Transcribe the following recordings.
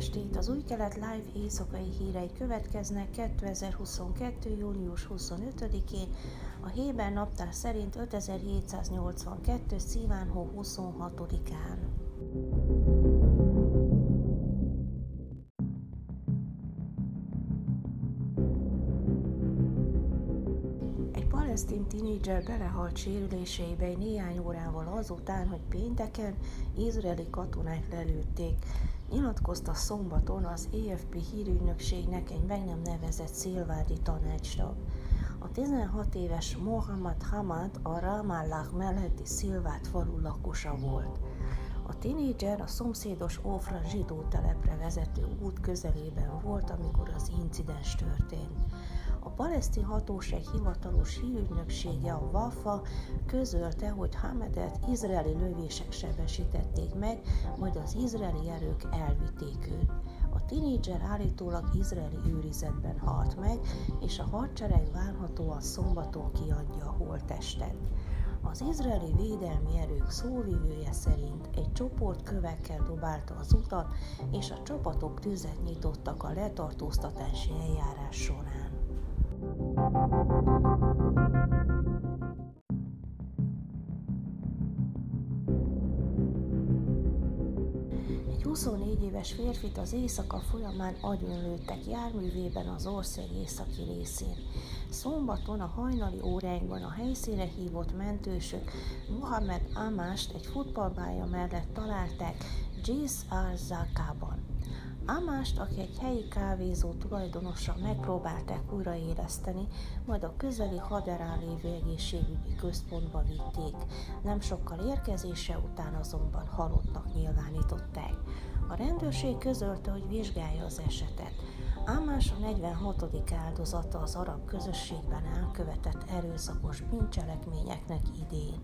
estét! Az új kelet live éjszakai hírei következnek 2022. június 25-én, a Héber naptár szerint 5782. szívánhó 26-án. Palesztin tinédzser belehalt sérüléseibe néhány órával azután, hogy pénteken izraeli katonák lelőtték. Nyilatkozta szombaton az EFP hírügynökségnek egy meg nem nevezett szélvádi tanácsra. A 16 éves Mohammad Hamad a Ramallah melletti Szilvát falu lakosa volt. A tinédzser a szomszédos Ofra zsidó telepre vezető út közelében volt, amikor az incidens történt. A palesztin hatóság hivatalos hírügynöksége, a Wafa közölte, hogy Hamedet izraeli lövések sebesítették meg, majd az izraeli erők elvitték őt. A tinédzser állítólag izraeli őrizetben halt meg, és a hadsereg várhatóan szombaton kiadja a holttestet. Az izraeli védelmi erők szóvivője szerint egy csoport kövekkel dobálta az utat, és a csapatok tüzet nyitottak a letartóztatási eljárás során. Egy 24 éves férfit az éjszaka folyamán agyonlőttek járművében az ország északi részén. Szombaton a hajnali óráinkban a helyszíre hívott mentősök Mohamed Amást egy futballbálya mellett találták Jis al-Zakában. Amást, aki egy helyi kávézó tulajdonosa megpróbálták újraéleszteni, majd a közeli haderán lévő egészségügyi központba vitték. Nem sokkal érkezése után azonban halottnak nyilvánították. A rendőrség közölte, hogy vizsgálja az esetet. Ámás a 46. áldozata az arab közösségben elkövetett erőszakos bűncselekményeknek idén.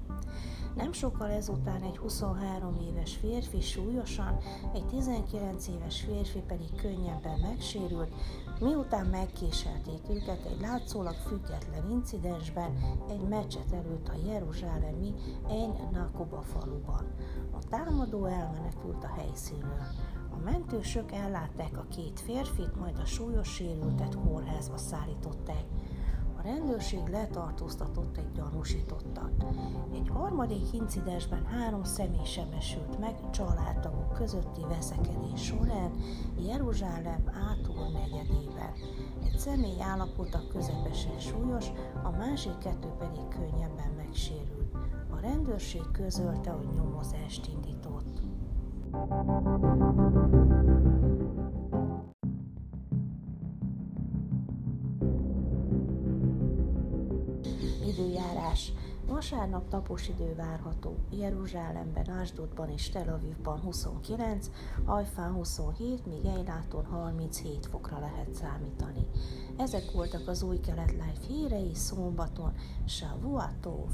Nem sokkal ezután egy 23 éves férfi súlyosan, egy 19 éves férfi pedig könnyebben megsérült, miután megkéselték őket egy látszólag független incidensben egy meccset előtt a jeruzsálemi Ein Nakuba faluban. A támadó elmenekült a helyszínről. A mentősök ellátták a két férfit, majd a súlyos sérültet kórházba szállították. Rendőrség letartóztatott egy gyanúsítottat. Egy harmadik incidensben három személy sebesült meg családtagok közötti veszekedés során Jeruzsálem átúr negyedében. Egy személy állapota közepesen súlyos, a másik kettő pedig könnyebben megsérült. A rendőrség közölte, hogy nyomozást indított. Időjárás. Vasárnap napos idő várható. Jeruzsálemben, Ásdodban és Tel Avivban 29, Hajfán 27, míg Eiláton 37 fokra lehet számítani. Ezek voltak az új kelet live hírei szombaton. Shavuatov!